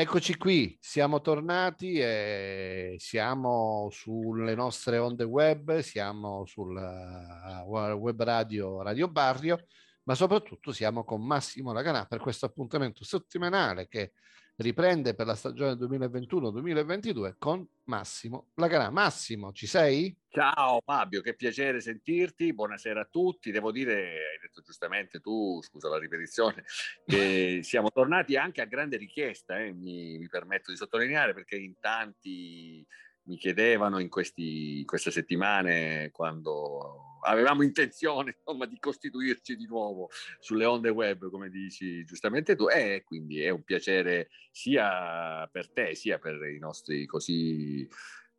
Eccoci qui, siamo tornati e siamo sulle nostre onde web, siamo sul uh, web radio Radio Barrio, ma soprattutto siamo con Massimo Laganà per questo appuntamento settimanale che riprende per la stagione 2021-2022 con Massimo Laganà. Massimo, ci sei? Ciao Fabio, che piacere sentirti, buonasera a tutti. Devo dire, hai detto giustamente tu, scusa la ripetizione, che siamo tornati anche a grande richiesta, eh, mi, mi permetto di sottolineare, perché in tanti mi chiedevano in, questi, in queste settimane quando avevamo intenzione insomma, di costituirci di nuovo sulle onde web, come dici giustamente tu, e quindi è un piacere sia per te sia per i nostri così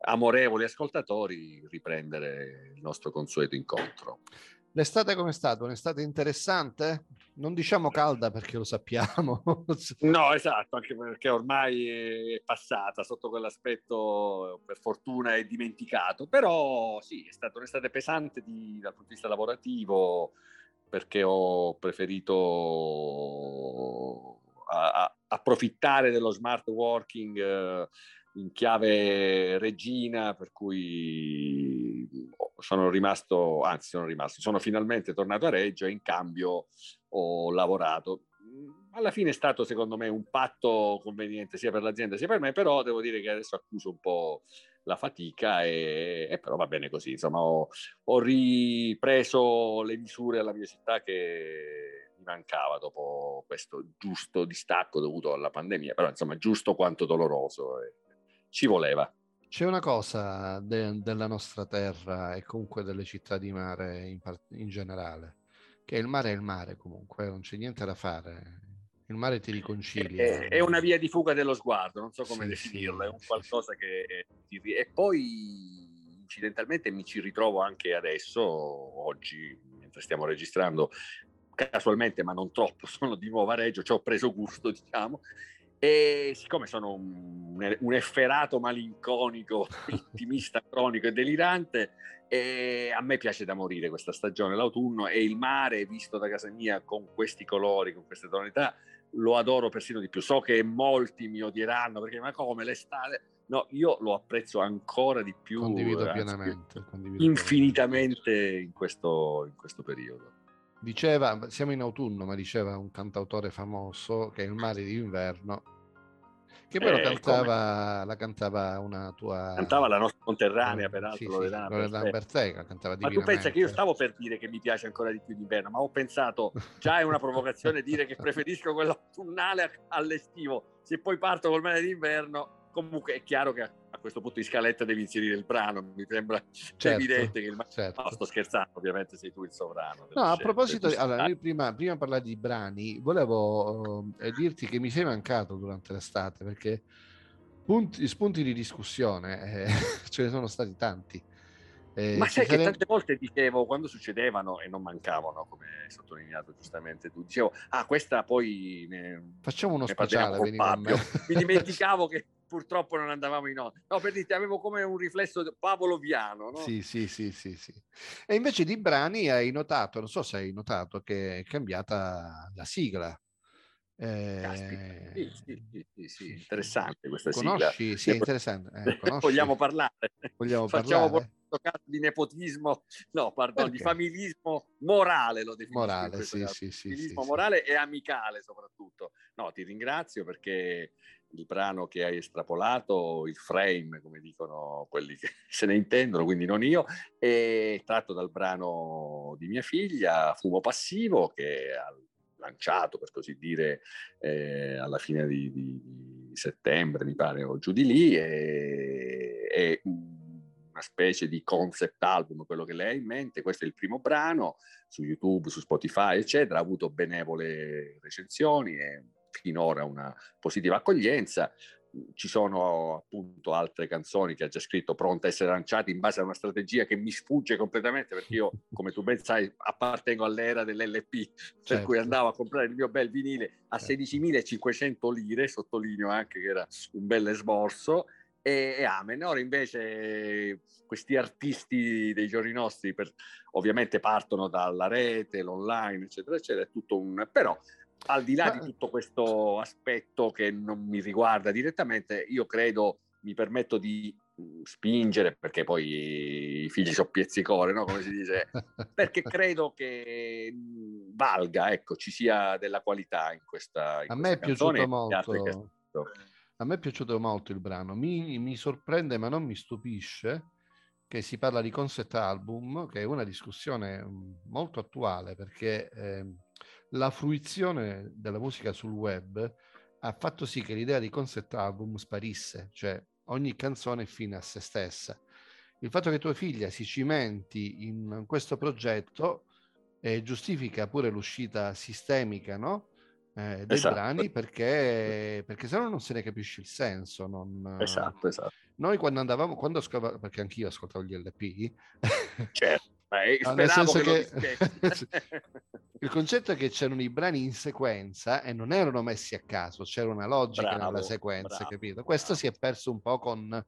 amorevoli ascoltatori riprendere il nostro consueto incontro. L'estate com'è stata? Un'estate interessante? Non diciamo calda perché lo sappiamo. no, esatto, anche perché ormai è passata sotto quell'aspetto, per fortuna è dimenticato, però sì, è stata un'estate pesante di, dal punto di vista lavorativo perché ho preferito a, a, approfittare dello smart working eh, in chiave regina, per cui sono rimasto, anzi sono rimasto, sono finalmente tornato a Reggio e in cambio ho lavorato. Alla fine è stato secondo me un patto conveniente sia per l'azienda sia per me, però devo dire che adesso accuso un po' la fatica e, e però va bene così. Insomma, ho, ho, ripreso le misure alla mia città che mi mancava dopo questo giusto distacco dovuto alla pandemia, però insomma giusto quanto doloroso. E ci voleva. C'è una cosa de- della nostra terra e comunque delle città di mare in, part- in generale, che il mare è il mare comunque, non c'è niente da fare. Il mare ti riconcilia. È, è una via di fuga dello sguardo, non so come sì, definirla, è un qualcosa che... Ti... E poi incidentalmente mi ci ritrovo anche adesso, oggi, mentre stiamo registrando, casualmente, ma non troppo, sono di nuovo a Reggio, ci ho preso gusto, diciamo, e siccome sono un, un efferato malinconico, ottimista cronico e delirante, e a me piace da morire questa stagione, l'autunno e il mare visto da casa mia con questi colori, con queste tonalità, lo adoro persino di più. So che molti mi odieranno perché ma come l'estate? No, io lo apprezzo ancora di più. Condivido ragazzi, pienamente. Condivido infinitamente pienamente. In, questo, in questo periodo. Diceva, siamo in autunno, ma diceva un cantautore famoso che è il mare d'inverno, che poi eh, cantava, la cantava una tua... Cantava la nostra conterranea, peraltro, sì, Loredana, sì, Loredana Bertè, cantava Ma tu pensa che io stavo per dire che mi piace ancora di più d'inverno, ma ho pensato, già è una provocazione dire che preferisco quello autunnale all'estivo, se poi parto col mare d'inverno comunque è chiaro che questo punto in scaletta devi inserire il brano, mi sembra certo, evidente che il certo. no, sto scherzando, ovviamente sei tu il sovrano. No, a proposito, di... allora, prima, prima parlare di brani, volevo uh, dirti che mi sei mancato durante l'estate perché punti, spunti di discussione eh, ce ne sono stati tanti. Eh, Ma sai che tante volte dicevo, quando succedevano e non mancavano, come hai sottolineato giustamente tu, dicevo, ah questa poi... Ne, Facciamo uno speciale, mi dimenticavo che purtroppo non andavamo in onda. No, per dire, avevo come un riflesso pavloviano. No? Sì, sì, sì, sì, sì. E invece di brani hai notato, non so se hai notato, che è cambiata la sigla. Eh... Sì, sì, sì, sì, interessante questa conosci? sigla. Sì, è interessante. Eh, Vogliamo parlare? Vogliamo Facciamo parlare? caso di nepotismo, no, pardon, di familismo morale lo definisco. Morale, sì, sì, sì, familismo morale e amicale soprattutto. No, ti ringrazio perché il brano che hai estrapolato, il frame, come dicono quelli che se ne intendono, quindi non io, è tratto dal brano di mia figlia, Fumo Passivo, che ha lanciato, per così dire, eh, alla fine di, di, settembre, mi pare, o giù di lì, e, è una specie di concept album, quello che lei ha in mente. Questo è il primo brano su YouTube, su Spotify, eccetera. Ha avuto benevole recensioni e finora una positiva accoglienza. Ci sono appunto altre canzoni che ha già scritto pronte a essere lanciate in base a una strategia che mi sfugge completamente perché io, come tu ben sai, appartengo all'era dell'LP, certo. per cui andavo a comprare il mio bel vinile a 16.500 certo. lire, sottolineo anche che era un bel esborso, e, e amen. Ora invece questi artisti dei giorni nostri per, ovviamente partono dalla rete, l'online, eccetera, eccetera, è tutto un... però al di là Ma... di tutto questo aspetto che non mi riguarda direttamente, io credo, mi permetto di mm, spingere perché poi i figli sono pizzicore, no? come si dice, perché credo che mm, valga, ecco, ci sia della qualità in questa in A me è piaciuto molto. A me è piaciuto molto il brano, mi, mi sorprende ma non mi stupisce che si parla di concept album, che è una discussione mm, molto attuale perché eh, la fruizione della musica sul web ha fatto sì che l'idea di concept album sparisse, cioè ogni canzone è fine a se stessa. Il fatto che tua figlia si cimenti in questo progetto eh, giustifica pure l'uscita sistemica no? eh, dei esatto. brani perché, perché se no non se ne capisce il senso. Non, esatto, esatto. Noi quando andavamo, quando ascoltavo, perché anch'io ascoltavo gli LP, certo. Beh, no, nel senso che, che il concetto è che c'erano i brani in sequenza e non erano messi a caso, c'era una logica bravo, nella sequenza, bravo, capito? Questo bravo. si è perso un po' con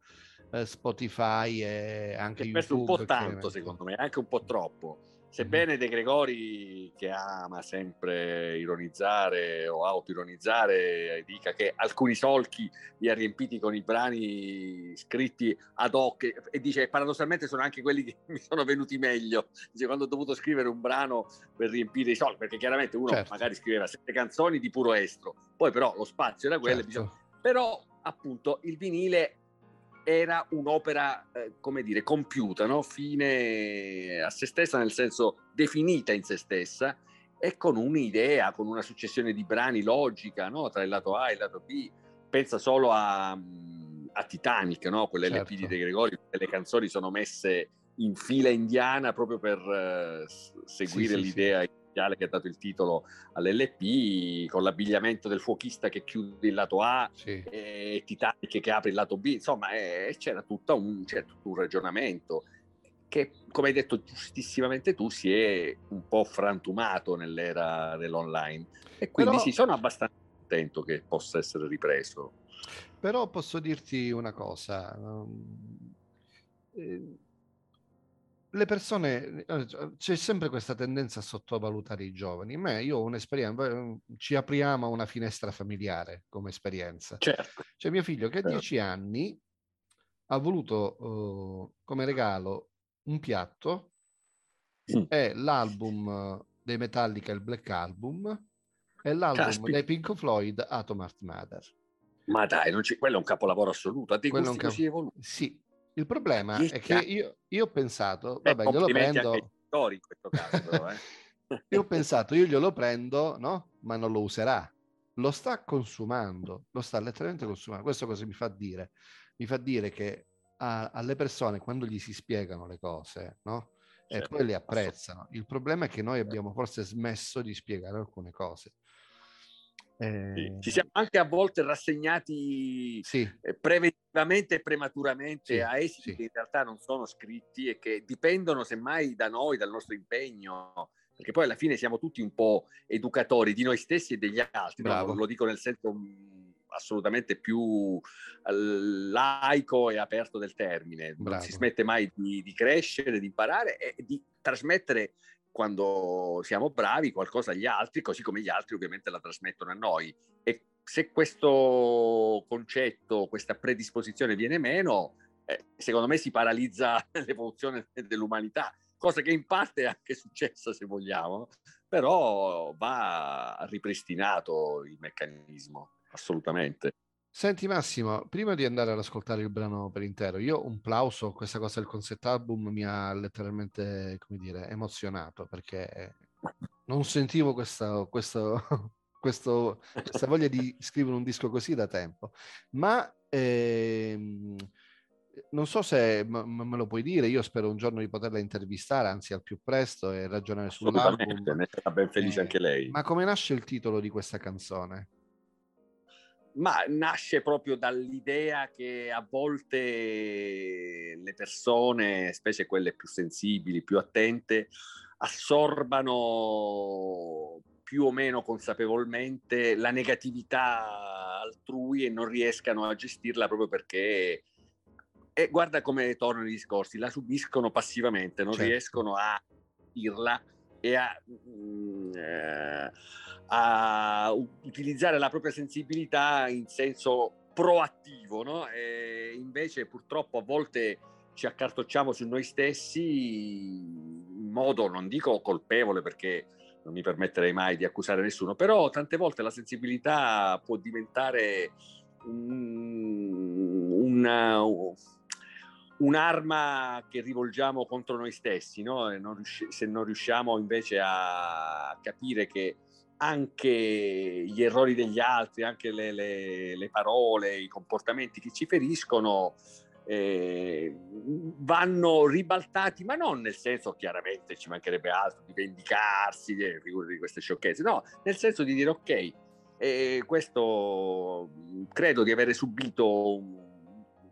eh, Spotify e anche si è perso un po' tanto, secondo me, anche un po' troppo. Sebbene De Gregori, che ama sempre ironizzare o autoironizzare, dica che alcuni solchi li ha riempiti con i brani scritti ad hoc e dice paradossalmente sono anche quelli che mi sono venuti meglio. Dice quando ho dovuto scrivere un brano per riempire i solchi, perché chiaramente uno certo. magari scriveva sette canzoni di puro estro, poi però lo spazio era quello. Certo. Bisogna... Però appunto il vinile era un'opera, eh, come dire, compiuta, no? fine a se stessa, nel senso definita in se stessa, e con un'idea, con una successione di brani logica no? tra il lato A e il lato B. Pensa solo a, mm, a Titanic, no? quelle certo. LP di De Gregori, le canzoni sono messe in fila indiana proprio per uh, seguire sì, l'idea sì, sì iniziale che ha dato il titolo all'LP, con l'abbigliamento del fuochista che chiude il lato A sì. e Titanic che apre il lato B, insomma eh, c'era, tutto un, c'era tutto un ragionamento che, come hai detto giustissimamente tu, si è un po' frantumato nell'era dell'online e quindi Però... sì, sono abbastanza contento che possa essere ripreso. Però posso dirti una cosa. Um, eh, le persone, eh, c'è sempre questa tendenza a sottovalutare i giovani. Me, io ho un'esperienza, mm, ci apriamo a una finestra familiare come esperienza. Certo. C'è mio figlio che a certo. dieci anni ha voluto uh, come regalo un piatto mm. e l'album dei Metallica, il Black Album, e l'album Caspita. dei Pink Floyd, Atom Art Mother. Ma dai, quello è un capolavoro assoluto. A te quello gusti così evoluti? Sì, il problema è che io, io ho pensato, Beh, vabbè, glielo prendo. in questo caso, però, eh. io ho pensato, io glielo prendo, no? Ma non lo userà. Lo sta consumando, lo sta letteralmente consumando. Questo cosa mi fa dire? Mi fa dire che a, alle persone, quando gli si spiegano le cose, no? Certo. E poi le apprezzano. Il problema è che noi abbiamo forse smesso di spiegare alcune cose. Eh... Ci siamo anche a volte rassegnati sì. Eh, preventivamente e prematuramente sì, a esiti sì. che in realtà non sono scritti e che dipendono semmai da noi, dal nostro impegno, perché poi alla fine siamo tutti un po' educatori di noi stessi e degli altri, no? lo dico nel senso mm, assolutamente più laico e aperto del termine. Bravo. Non si smette mai di, di crescere, di imparare e di trasmettere quando siamo bravi qualcosa agli altri, così come gli altri ovviamente la trasmettono a noi. E se questo concetto, questa predisposizione viene meno, eh, secondo me si paralizza l'evoluzione dell'umanità, cosa che in parte è anche successa se vogliamo, però va ripristinato il meccanismo, assolutamente. Senti Massimo, prima di andare ad ascoltare il brano per intero, io un plauso, questa cosa del concept album mi ha letteralmente, come dire, emozionato perché non sentivo questa, questo, questo, questa voglia di scrivere un disco così da tempo, ma ehm, non so se m- me lo puoi dire, io spero un giorno di poterla intervistare, anzi al più presto e ragionare sull'album. Ne sarà ben felice eh, anche lei. Ma come nasce il titolo di questa canzone? Ma nasce proprio dall'idea che a volte le persone, specie quelle più sensibili, più attente, assorbano più o meno consapevolmente la negatività altrui e non riescano a gestirla proprio perché e guarda come tornano i discorsi, la subiscono passivamente, non certo. riescono a dirla e a, mm, eh, a utilizzare la propria sensibilità in senso proattivo, no? E invece purtroppo a volte ci accartocciamo su noi stessi in modo, non dico colpevole perché non mi permetterei mai di accusare nessuno, però tante volte la sensibilità può diventare un, una, un'arma che rivolgiamo contro noi stessi, no? non se non riusciamo invece a capire che anche gli errori degli altri, anche le, le, le parole, i comportamenti che ci feriscono eh, vanno ribaltati, ma non nel senso chiaramente ci mancherebbe altro di vendicarsi di, di queste sciocchezze, no, nel senso di dire ok, eh, questo credo di avere subito un,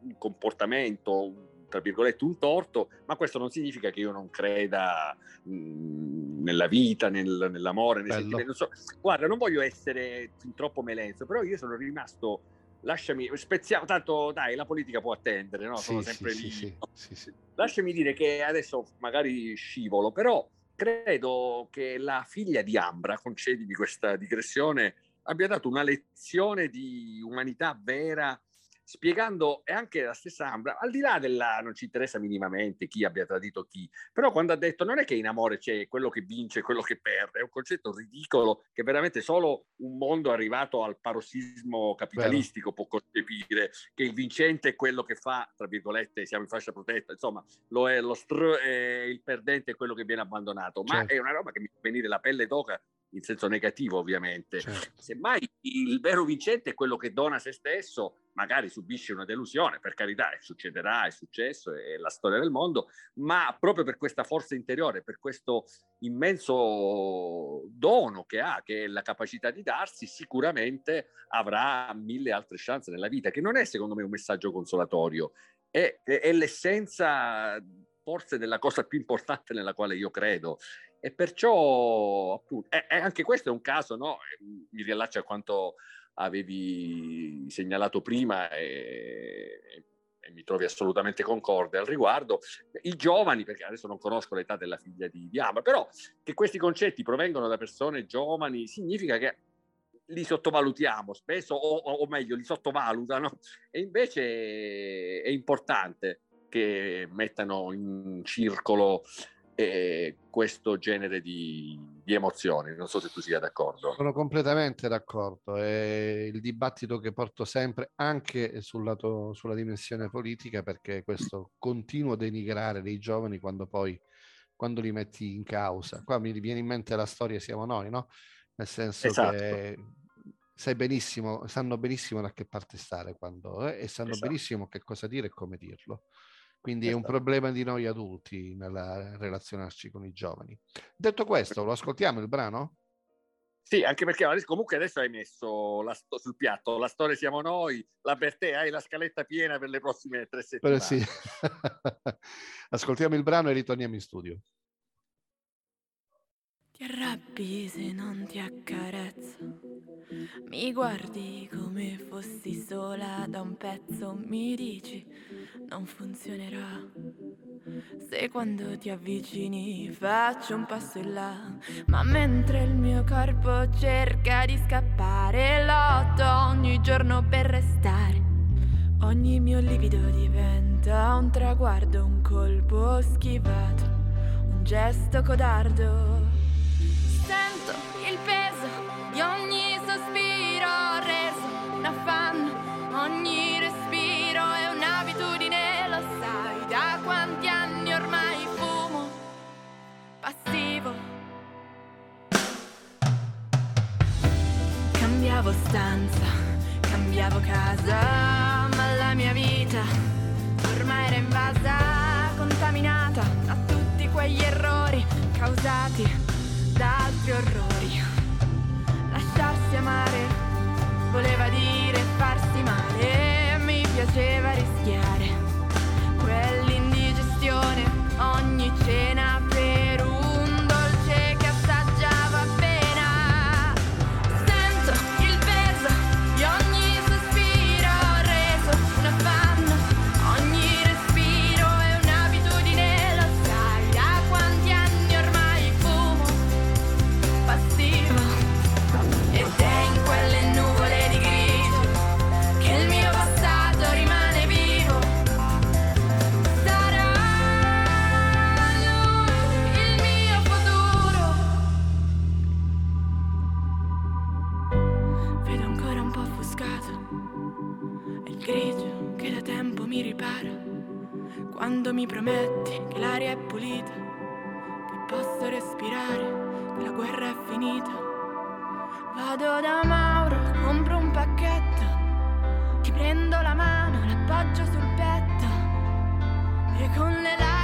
un comportamento, tra virgolette, un torto, ma questo non significa che io non creda mh, nella vita, nel, nell'amore, nei sentimenti. Non so. Guarda, non voglio essere troppo melenzo, però io sono rimasto lasciami, spezziamo, tanto dai, la politica può attendere, no? Sono sì, sempre sì, lì. Sì, lasciami dire che adesso magari scivolo, però credo che la figlia di Ambra, concedimi questa digressione, abbia dato una lezione di umanità vera spiegando e anche la stessa Ambra, al di là della non ci interessa minimamente chi abbia tradito chi, però quando ha detto non è che in amore c'è quello che vince e quello che perde, è un concetto ridicolo che veramente solo un mondo arrivato al parossismo capitalistico Bello. può concepire, che il vincente è quello che fa, tra virgolette, siamo in fascia protetta, insomma, lo è lo str- è il perdente è quello che viene abbandonato, ma certo. è una roba che mi fa venire la pelle d'oca in senso negativo ovviamente. Certo. Semmai il vero vincente è quello che dona se stesso, magari subisce una delusione, per carità, succederà, è successo, è la storia del mondo, ma proprio per questa forza interiore, per questo immenso dono che ha, che è la capacità di darsi, sicuramente avrà mille altre chance nella vita, che non è secondo me un messaggio consolatorio, è, è l'essenza forse della cosa più importante nella quale io credo e perciò, appunto, e, e anche questo è un caso, no? Mi riallaccio a quanto avevi segnalato prima e, e, mi trovi assolutamente concorde al riguardo. I giovani, perché adesso non conosco l'età della figlia di, di Ama, però che questi concetti provengono da persone giovani significa che li sottovalutiamo spesso, o, o meglio, li sottovalutano, e invece è importante che mettano in circolo eh, questo genere di, di, emozioni. Non so se tu sia d'accordo. Sono completamente d'accordo. È il dibattito che porto sempre anche sul lato, sulla dimensione politica, perché questo continuo denigrare dei giovani quando poi quando li metti in causa. Qua mi viene in mente la storia Siamo noi, no? Nel senso esatto. che sai benissimo, sanno benissimo da che parte stare quando, eh, e sanno esatto. benissimo che cosa dire e come dirlo. Quindi è un esatto. problema di noi adulti nel relazionarci con i giovani. Detto questo, lo ascoltiamo il brano? Sì, anche perché comunque adesso hai messo la, sul piatto la storia siamo noi, la per te, hai la scaletta piena per le prossime tre settimane. Sì. Ascoltiamo il brano e ritorniamo in studio. Ti arrabbi se non ti accarezzo, mi guardi come fossi sola da un pezzo, mi dici non funzionerà. Se quando ti avvicini faccio un passo in là, ma mentre il mio corpo cerca di scappare, lotto ogni giorno per restare. Ogni mio livido diventa un traguardo, un colpo schivato, un gesto codardo sento il peso Cambiavo stanza, cambiavo casa, ma la mia vita ormai era invasa, contaminata da tutti quegli errori causati da altri orrori. Lasciarsi amare voleva dire farsi male, mi piaceva rischiare quell'indigestione ogni cena quando mi prometti che l'aria è pulita, che posso respirare, che la guerra è finita. Vado da Mauro, compro un pacchetto, ti prendo la mano, l'appoggio sul petto e con le lacrime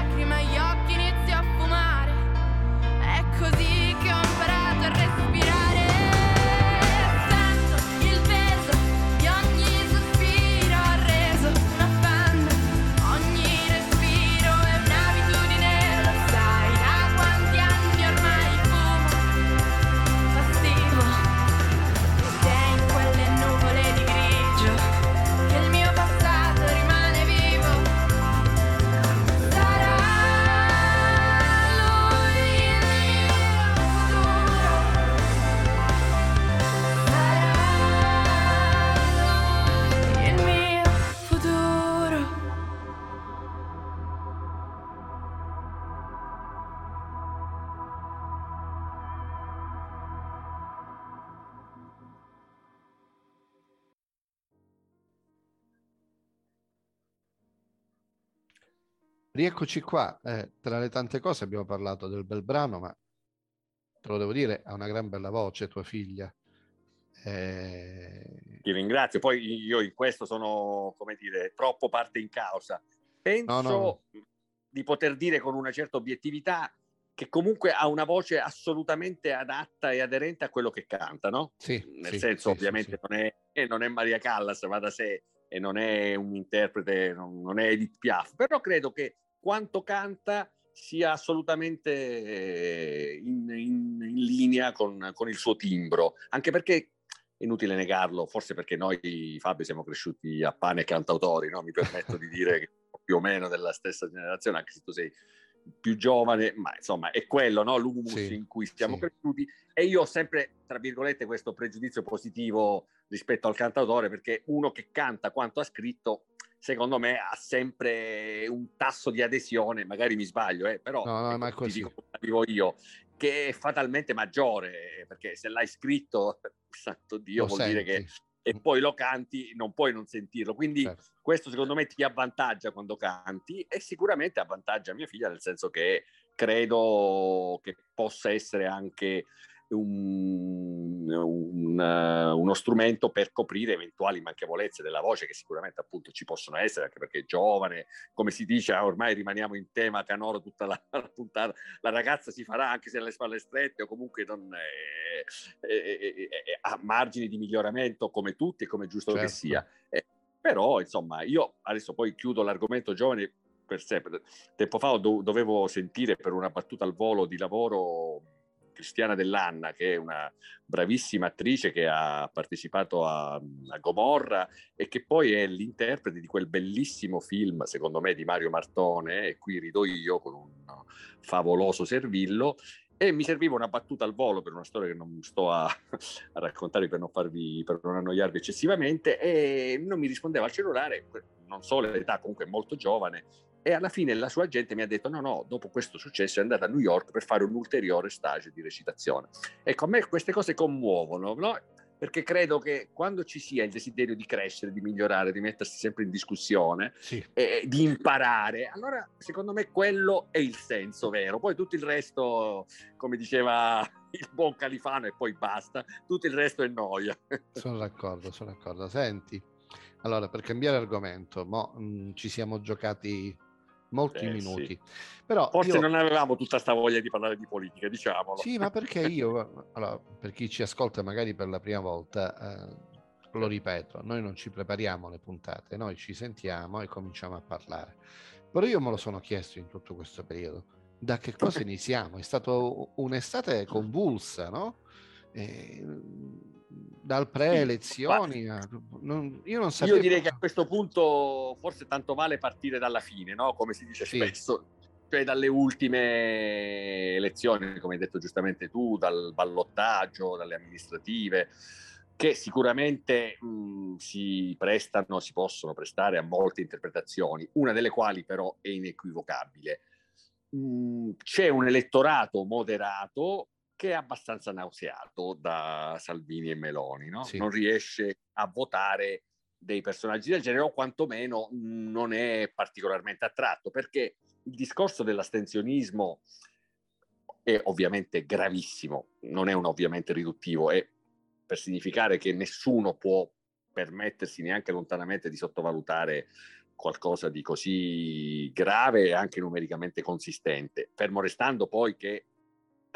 Rieccoci qua, eh, tra le tante cose abbiamo parlato del bel brano, ma te lo devo dire, ha una gran bella voce tua figlia. Eh... Ti ringrazio, poi io in questo sono, come dire, troppo parte in causa. Penso no, no. di poter dire con una certa obiettività che comunque ha una voce assolutamente adatta e aderente a quello che canta, no? Sì, Nel sì, senso, sì, ovviamente, sì, non, è, non è Maria Callas, va da sé, e non è un interprete, non, non è Edith Piaf, però credo che quanto canta sia assolutamente eh, in, in, in linea con, con, il suo timbro, anche perché è inutile negarlo, forse perché noi Fabio siamo cresciuti a pane cantautori, no? mi permetto di dire che più o meno della stessa generazione, anche se tu sei più giovane, ma insomma è quello, no? l'humus sì, in cui siamo sì. cresciuti e io ho sempre, tra virgolette, questo pregiudizio positivo rispetto al cantautore perché uno che canta quanto ha scritto secondo me ha sempre un tasso di adesione, magari mi sbaglio, eh, però no, no, ecco, ma così. Dico, dico io, che è fatalmente maggiore, perché se l'hai scritto, santo Dio, lo vuol senti. dire che e poi lo canti, non puoi non sentirlo. Quindi certo. questo secondo me ti avvantaggia quando canti e sicuramente avvantaggia mia figlia nel senso che credo che possa essere anche un, un, uh, uno strumento per coprire eventuali manchevolezze della voce che sicuramente appunto ci possono essere anche perché è giovane, come si dice ormai rimaniamo in tema canoro tutta la, la puntata, la ragazza si farà anche se ha le spalle strette o comunque non è, è, è, ha margini di miglioramento come tutti e come è giusto certo. che sia. Eh, però insomma io adesso poi chiudo l'argomento giovane per sé. Tempo fa do, dovevo sentire per una battuta al volo di lavoro Cristiana Dell'Anna, che è una bravissima attrice che ha partecipato a, a, Gomorra e che poi è l'interprete di quel bellissimo film, secondo me, di Mario Martone, e qui rido io con un favoloso servillo. E mi serviva una battuta al volo per una storia che non sto a, a raccontare per non, farvi, per non annoiarvi eccessivamente, e non mi rispondeva al cellulare, non so l'età, comunque molto giovane, e alla fine la sua agente mi ha detto no, no, dopo questo successo è andata a New York per fare un ulteriore stage di recitazione. Ecco, a me queste cose commuovono, no? perché credo che quando ci sia il desiderio di crescere, di migliorare, di mettersi sempre in discussione, sì. e di imparare, allora secondo me quello è il senso vero. Poi tutto il resto, come diceva il buon Califano, e poi basta, tutto il resto è noia. Sono d'accordo, sono d'accordo. Senti, allora per cambiare argomento, mo, mh, mm, ci siamo giocati molti eh, minuti. Sì. Però Forse io... non avevamo tutta questa voglia di parlare di politica, diciamolo. Sì, ma perché io, allora, per chi ci ascolta magari per la prima volta, eh, lo ripeto, noi non ci prepariamo le puntate, noi ci sentiamo e cominciamo a parlare. Però io me lo sono chiesto in tutto questo periodo, da che cosa iniziamo? È stata un'estate convulsa, no? E dal pre-elezioni. non, io non sapevo. Io direi che a questo punto forse tanto vale partire dalla fine, no? come si dice sì. spesso, cioè dalle ultime elezioni, come hai detto giustamente tu, dal ballottaggio, dalle amministrative, che sicuramente mh, si prestano, si possono prestare a molte interpretazioni, una delle quali però è inequivocabile. Mh, c'è un elettorato moderato che è abbastanza nauseato da Salvini e Meloni, no? sì. non riesce a votare dei personaggi del genere o quantomeno non è particolarmente attratto perché il discorso dell'astensionismo è ovviamente gravissimo, non è un ovviamente riduttivo, è per significare che nessuno può permettersi neanche lontanamente di sottovalutare qualcosa di così grave e anche numericamente consistente, fermo restando poi che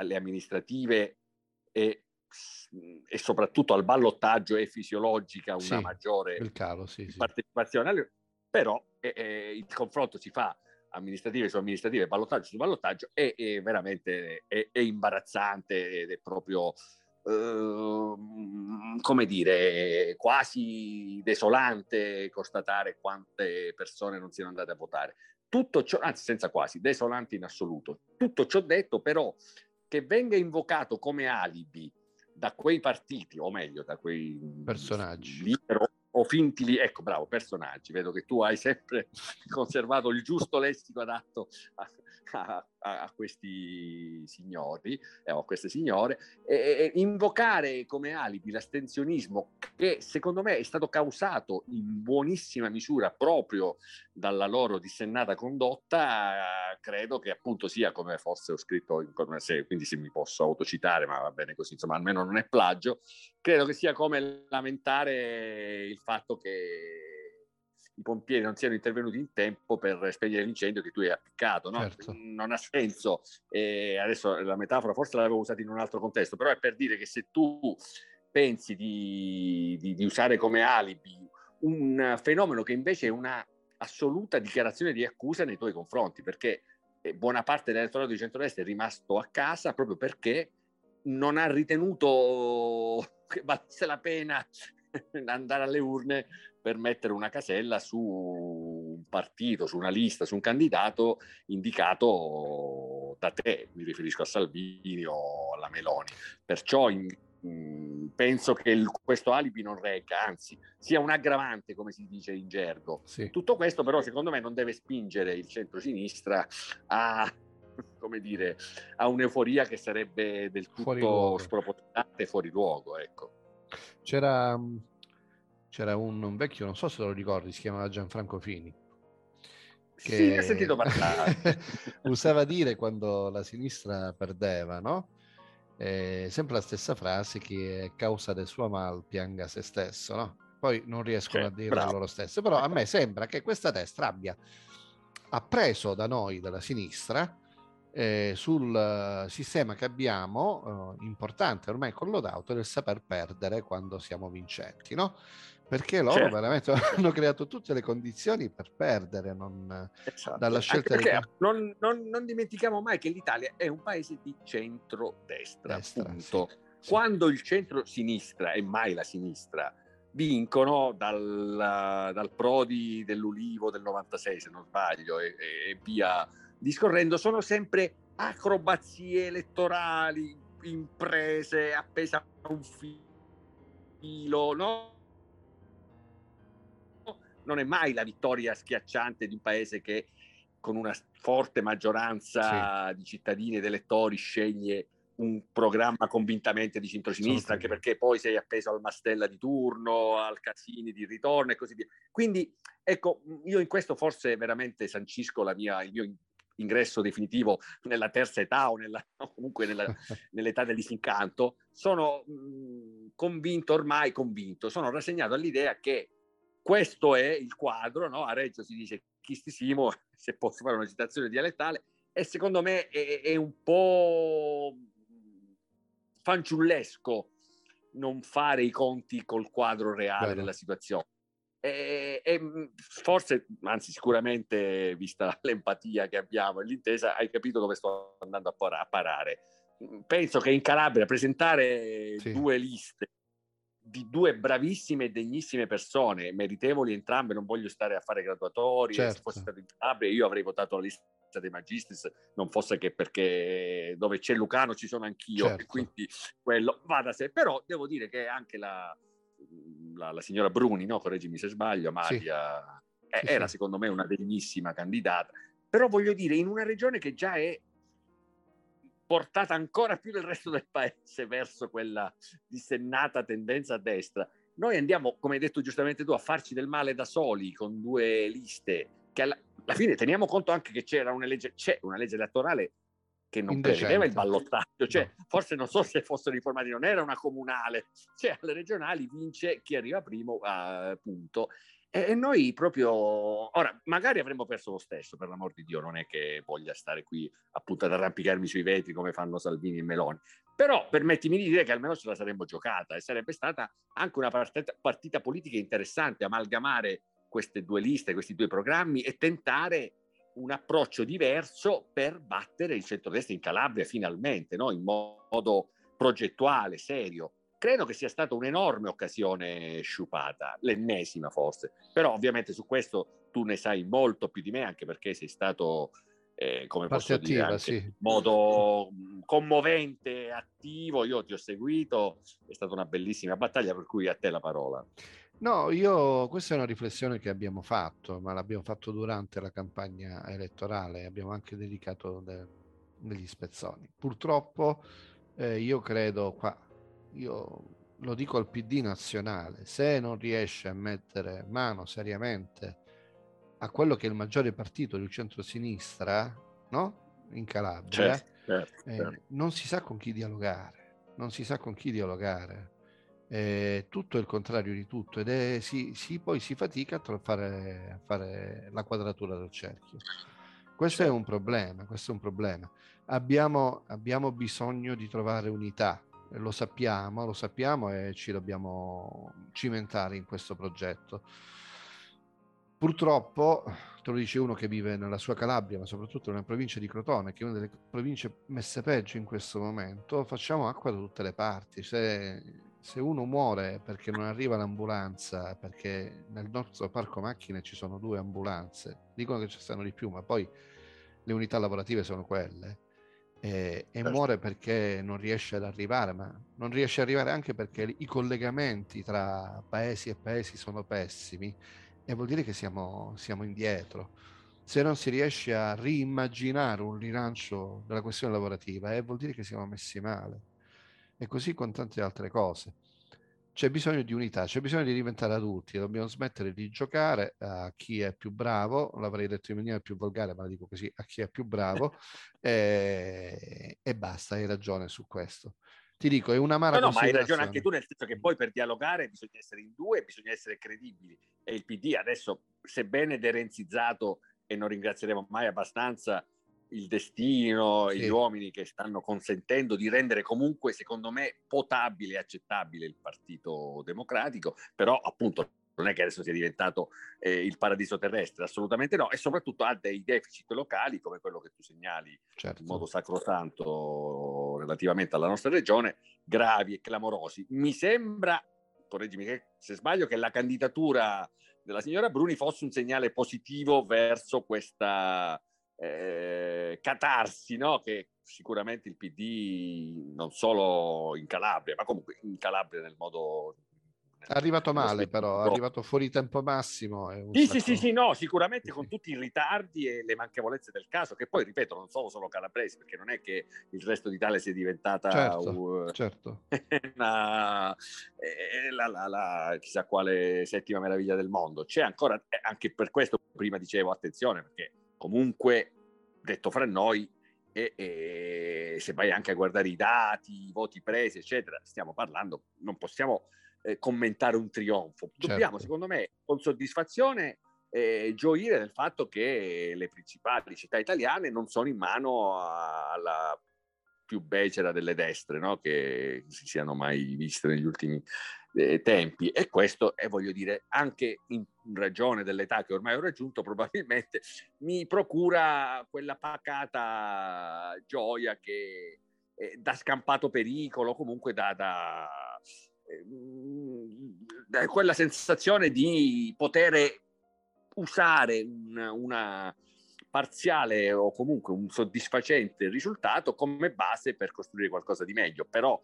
alle amministrative e, e soprattutto al ballottaggio è fisiologica una sì, maggiore calo, sì, partecipazione, sì. però eh, il confronto si fa amministrative su amministrative, ballottaggio su ballottaggio, è, è veramente è, è, imbarazzante ed è proprio, eh, come dire, quasi desolante constatare quante persone non siano andate a votare. Tutto ciò, anzi senza quasi, desolante in assoluto. Tutto ciò detto però che venga invocato come alibi da quei partiti, o meglio, da quei personaggi. libero o finti ecco bravo, personaggi, vedo che tu hai sempre conservato il giusto lessico adatto a, a, a questi signori eh, o a queste signore, e, e invocare come alibi l'astensionismo che secondo me è stato causato in buonissima misura proprio dalla loro dissennata condotta, credo che appunto sia come forse ho scritto in una serie, quindi se mi posso autocitare, ma va bene così, insomma almeno non è plagio, credo che sia come lamentare il fatto che i pompieri non siano intervenuti in tempo per spegnere l'incendio che tu hai appiccato. No? Certo. Non ha senso. E adesso la metafora forse l'avevo usata in un altro contesto, però è per dire che se tu pensi di, di, di usare come alibi un fenomeno che invece è una assoluta dichiarazione di accusa nei tuoi confronti, perché eh, buona parte dell'elettorato di centrodestra è rimasto a casa proprio perché non ha ritenuto che valesse la pena andare alle urne per mettere una casella su un partito, su una lista, su un candidato indicato da te, mi riferisco a Salvini o alla Meloni. Perciò in, mh, penso che il, questo alibi non regga, anzi sia un aggravante, come si dice in gergo. Sì. Tutto questo però secondo me non deve spingere il centro-sinistra a come dire, a un'euforia che sarebbe del tutto spropositata e fuori luogo. Ecco. C'era c'era un, un, vecchio, non so se lo ricordi, si chiamava Gianfranco Fini. Che sì, ho sentito parlare. usava dire quando la sinistra perdeva, no? Eh, sempre la stessa frase che è causa del suo mal pianga se stesso, no? Poi non riescono cioè, a dirlo bravo. loro stessi, però a me sembra che questa destra abbia appreso da noi, dalla sinistra, eh, sul sistema che abbiamo, eh, importante ormai collodato, del saper perdere quando siamo vincenti, no? perché loro certo. veramente hanno creato tutte le condizioni per perdere non, esatto. dalla scelta di... non, non, non, dimentichiamo mai che l'Italia è un paese di centro-destra Destra, sì. quando il centro-sinistra e mai la sinistra vincono dal, dal, Prodi dell'Ulivo del 96 se non sbaglio e, e via discorrendo sono sempre acrobazie elettorali imprese appese a un filo no? non è mai la vittoria schiacciante di un paese che con una forte maggioranza sì. di cittadini ed elettori sceglie un programma convintamente di centrosinistra, anche perché poi sei appeso al Mastella di turno, al Casini di ritorno e così via. Quindi, ecco, io in questo forse veramente sancisco mia, il mio ingresso definitivo nella terza età o, nella, o comunque nella, nell'età del disincanto. Sono mh, convinto, ormai convinto, sono rassegnato all'idea che questo è il quadro, no? a Reggio si dice chistissimo, se posso fare una citazione dialettale, e secondo me è, è un po' fanciullesco non fare i conti col quadro reale Beh. della situazione. E, e, forse, anzi sicuramente, vista l'empatia che abbiamo e l'intesa, hai capito dove sto andando a, parare. Penso che in Calabria presentare sì. due liste di due bravissime e degnissime persone, meritevoli entrambe, non voglio stare a fare graduatori, certo. se fosse stato in Calabria io avrei votato la lista dei Magistris, non fosse che perché dove c'è Lucano ci sono anch'io, certo. e quindi quello va da sé, però devo dire che anche la, la, la signora Bruni, no? correggimi se sbaglio, Amalia, sì. Eh, era secondo me una degnissima candidata, però voglio dire, in una regione che già è portata ancora più del resto del paese verso quella dissennata tendenza a destra. noi andiamo, come hai detto giustamente tu, a farci del male da soli con due liste che alla, alla fine teniamo conto anche che c'era una legge, c'è una legge elettorale che non Indecente. prevedeva il ballottaggio, cioè no. forse non so se fossero informati, non era una comunale, cioè alle regionali vince chi arriva primo, uh, punto. E noi proprio, ora, magari avremmo perso lo stesso, per l'amor di Dio, non è che voglia stare qui appunto ad arrampicarmi sui vetri come fanno Salvini e Meloni, però permettimi di dire che almeno ce la saremmo giocata e sarebbe stata anche una partita, partita politica interessante, amalgamare queste due liste, questi due programmi e tentare un approccio diverso per battere il centrodestra in Calabria finalmente, no? in modo progettuale, serio credo che sia stata un'enorme occasione sciupata, l'ennesima forse, però ovviamente su questo tu ne sai molto più di me anche perché sei stato, eh, come Parte posso attiva, dire, sì. in modo commovente, attivo, io ti ho seguito, è stata una bellissima battaglia per cui a te la parola. No, io questa è una riflessione che abbiamo fatto, ma l'abbiamo fatto durante la campagna elettorale, abbiamo anche dedicato de- degli spezzoni. Purtroppo eh, io credo qua io lo dico al PD nazionale, se non riesce a mettere mano seriamente a quello che è il maggiore partito del centro-sinistra, no? In Calabria, certo, certo, eh, certo. non si sa con chi dialogare, non si sa con chi dialogare. Eh, tutto è il contrario di tutto ed è, si, si, poi si fatica a fare, a fare la quadratura del cerchio. Questo è certo. un problema, questo è un problema. Abbiamo, abbiamo bisogno di trovare unità, lo sappiamo, lo sappiamo e ci dobbiamo cimentare in questo progetto. Purtroppo, te lo dice uno che vive nella sua Calabria, ma soprattutto nella provincia di Crotone, che è una delle province messe peggio in questo momento, facciamo acqua da tutte le parti. Se, se uno muore perché non arriva l'ambulanza, perché nel nostro parco macchine ci sono due ambulanze, dicono che ci stanno di più, ma poi le unità lavorative sono quelle e, e certo. muore perché non riesce ad arrivare, ma non riesce ad arrivare anche perché i collegamenti tra paesi e paesi sono pessimi e vuol dire che siamo, siamo indietro. Se non si riesce a riimmaginare un rilancio della questione lavorativa, eh, vuol dire che siamo messi male. E così con tante altre cose c'è bisogno di unità, c'è bisogno di diventare adulti, dobbiamo smettere di giocare a chi è più bravo, l'avrei detto in maniera più volgare, ma la dico così, a chi è più bravo e, e basta, hai ragione su questo. Ti dico, è una mara No, no, ma hai ragione anche tu, nel senso che poi per dialogare bisogna essere in due, bisogna essere credibili. E il PD adesso, sebbene derenzizzato, e non ringrazieremo mai abbastanza il destino, sì. gli uomini che stanno consentendo di rendere comunque, secondo me, potabile e accettabile il Partito Democratico, però appunto non è che adesso sia diventato eh, il paradiso terrestre, assolutamente no, e soprattutto ha dei deficit locali come quello che tu segnali certo. in modo sacrosanto relativamente alla nostra regione, gravi e clamorosi. Mi sembra, correggimi se sbaglio, che la candidatura della signora Bruni fosse un segnale positivo verso questa eh, catarsi no? che sicuramente il PD non solo in Calabria, ma comunque in Calabria nel modo è arrivato male, però, è arrivato fuori tempo massimo. Sì, sacco... sì, sì, sì, no, sicuramente sì, con tutti i ritardi e le manchevolezze del caso, che poi, ripeto, non sono solo calabresi, perché non è che il resto d'Italia sia diventata certo, uh, certo. una, eh, la, la, la, chissà quale settima meraviglia del mondo. C'è ancora, eh, anche per questo prima dicevo, attenzione, perché comunque, detto fra noi, e, e, se vai anche a guardare i dati, i voti presi, eccetera, stiamo parlando, non possiamo eh, commentare un trionfo. Dobbiamo, certo. secondo me, con soddisfazione eh, gioire del fatto che le principali città italiane non sono in mano alla più becera delle destre no? che si siano mai viste negli ultimi eh, tempi e questo è voglio dire anche in ragione dell'età che ormai ho raggiunto probabilmente mi procura quella pacata gioia che eh, da scampato pericolo comunque da, da, eh, quella sensazione di poter usare una, una parziale o comunque un soddisfacente risultato come base per costruire qualcosa di meglio. Però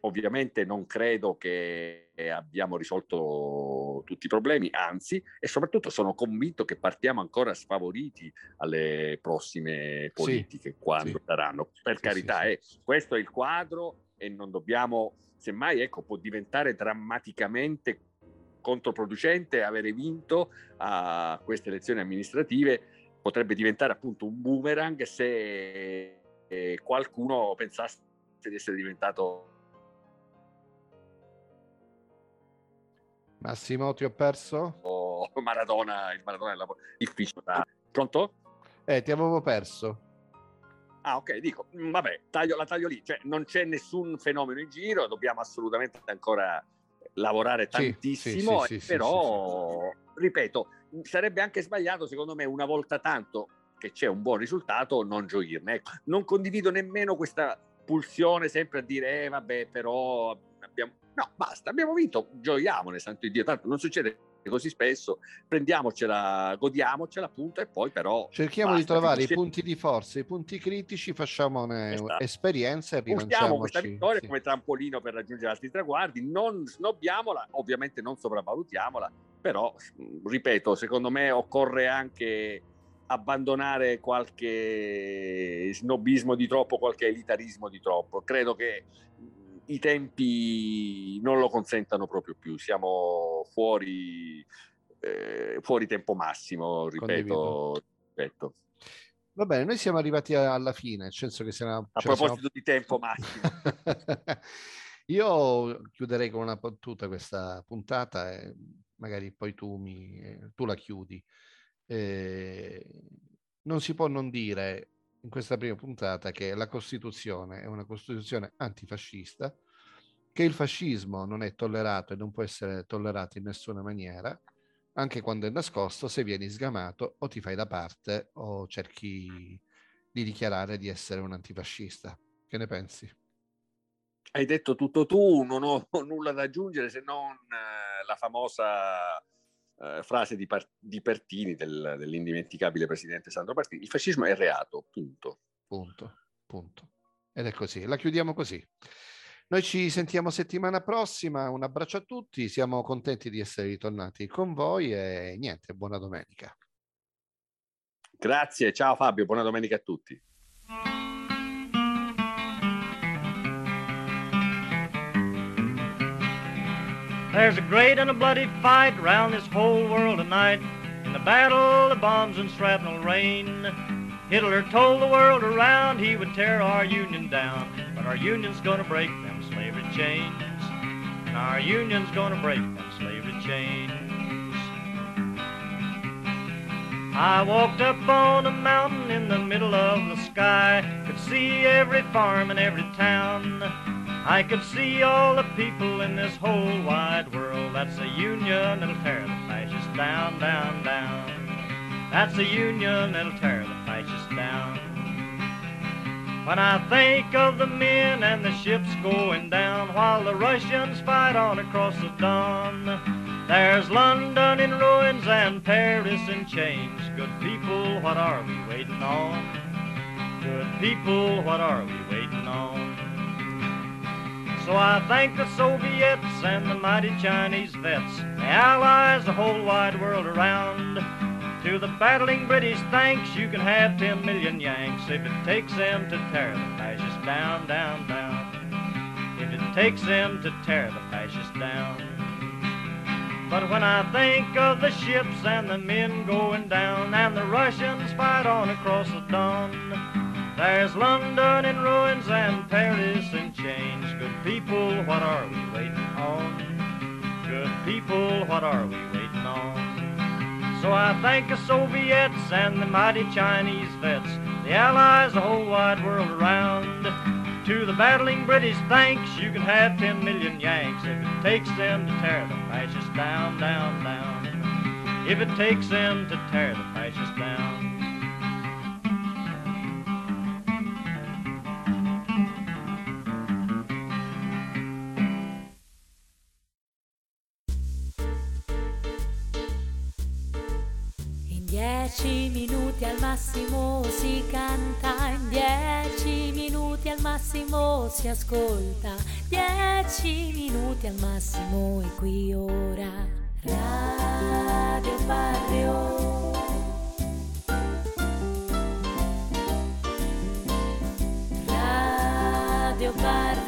ovviamente non credo che abbiamo risolto tutti i problemi, anzi, e soprattutto sono convinto che partiamo ancora sfavoriti alle prossime politiche sì, quando sì. saranno. Per sì, carità, eh, questo è il quadro e non dobbiamo, semmai, ecco, può diventare drammaticamente controproducente avere vinto a queste elezioni amministrative potrebbe diventare appunto un boomerang se eh, qualcuno pensasse di essere diventato Massimo ti ho perso? Oh, Maradona, il Maradona della difficile. Pronto? Eh, ti avevo perso. Ah, ok, dico, mm, vabbè, taglio, la taglio lì, cioè non c'è nessun fenomeno in giro, dobbiamo assolutamente ancora lavorare tantissimo, sì, sì, sì, però, ripeto, sarebbe anche sbagliato, secondo me, una volta tanto che c'è un buon risultato, non gioirne. Ecco, non condivido nemmeno questa pulsione sempre a dire, eh, vabbè, però abbiamo... No, basta, abbiamo vinto, gioiamone, santo Dio, tanto non succede così spesso, prendiamocela, godiamocela appunto e poi però... Cerchiamo basta, di trovare i punti di forza, i punti critici, facciamone esatto. esperienza e Usiamo questa vittoria sì. come trampolino per raggiungere altri traguardi, non snobbiamola, ovviamente non sopravvalutiamola, però, ripeto, secondo me occorre anche abbandonare qualche snobismo di troppo, qualche elitarismo di troppo. Credo che i tempi non lo consentano proprio più, siamo fuori, eh, fuori tempo massimo, ripeto, ripeto. Va bene, noi siamo arrivati alla fine, nel senso che siamo... A proposito siamo... di tempo massimo. Io chiuderei con una battuta questa puntata e magari poi tu, mi, tu la chiudi. Eh, non si può non dire in questa prima puntata che la Costituzione è una Costituzione antifascista, che il fascismo non è tollerato e non può essere tollerato in nessuna maniera, anche quando è nascosto, se vieni sgamato o ti fai da parte o cerchi di dichiarare di essere un antifascista. Che ne pensi? Hai detto tutto tu, non ho nulla da aggiungere se non eh, la famosa eh, frase di, Par- di Pertini, del, dell'indimenticabile presidente Sandro Pertini, il fascismo è reato, punto. Punto, punto. Ed è così, la chiudiamo così. Noi ci sentiamo settimana prossima, un abbraccio a tutti, siamo contenti di essere ritornati con voi e niente, buona domenica. Grazie, ciao Fabio, buona domenica a tutti. There's a great and a bloody fight round this whole world tonight. In the battle the bombs and shrapnel rain. Hitler told the world around he would tear our union down. But our union's gonna break them slavery chains. And our union's gonna break them slavery chains. I walked up on a mountain in the middle of the sky. Could see every farm and every town. I could see all the people in this whole wide world. That's the union that'll tear the fascists down, down, down. That's the union that'll tear the fascists down. When I think of the men and the ships going down while the Russians fight on across the Don, there's London in ruins and Paris in chains. Good people, what are we waiting on? Good people, what are we waiting on? So I thank the Soviets and the mighty Chinese vets, the Allies, the whole wide world around. To the battling British, thanks, you can have 10 million Yanks if it takes them to tear the fascists down, down, down. If it takes them to tear the fascists down. But when I think of the ships and the men going down and the Russians fight on across the Don, there's London in ruins and Paris in chains. Good people, what are we waiting on? Good people, what are we waiting on? So I thank the Soviets and the mighty Chinese vets, the Allies, the whole wide world around. To the battling British, thanks, you can have 10 million Yanks if it takes them to tear the fascists down, down, down. If it takes them to tear the fascists down. massimo si canta, in dieci minuti al massimo si ascolta, dieci minuti al massimo e qui ora. Radio Barrio. Radio Barrio.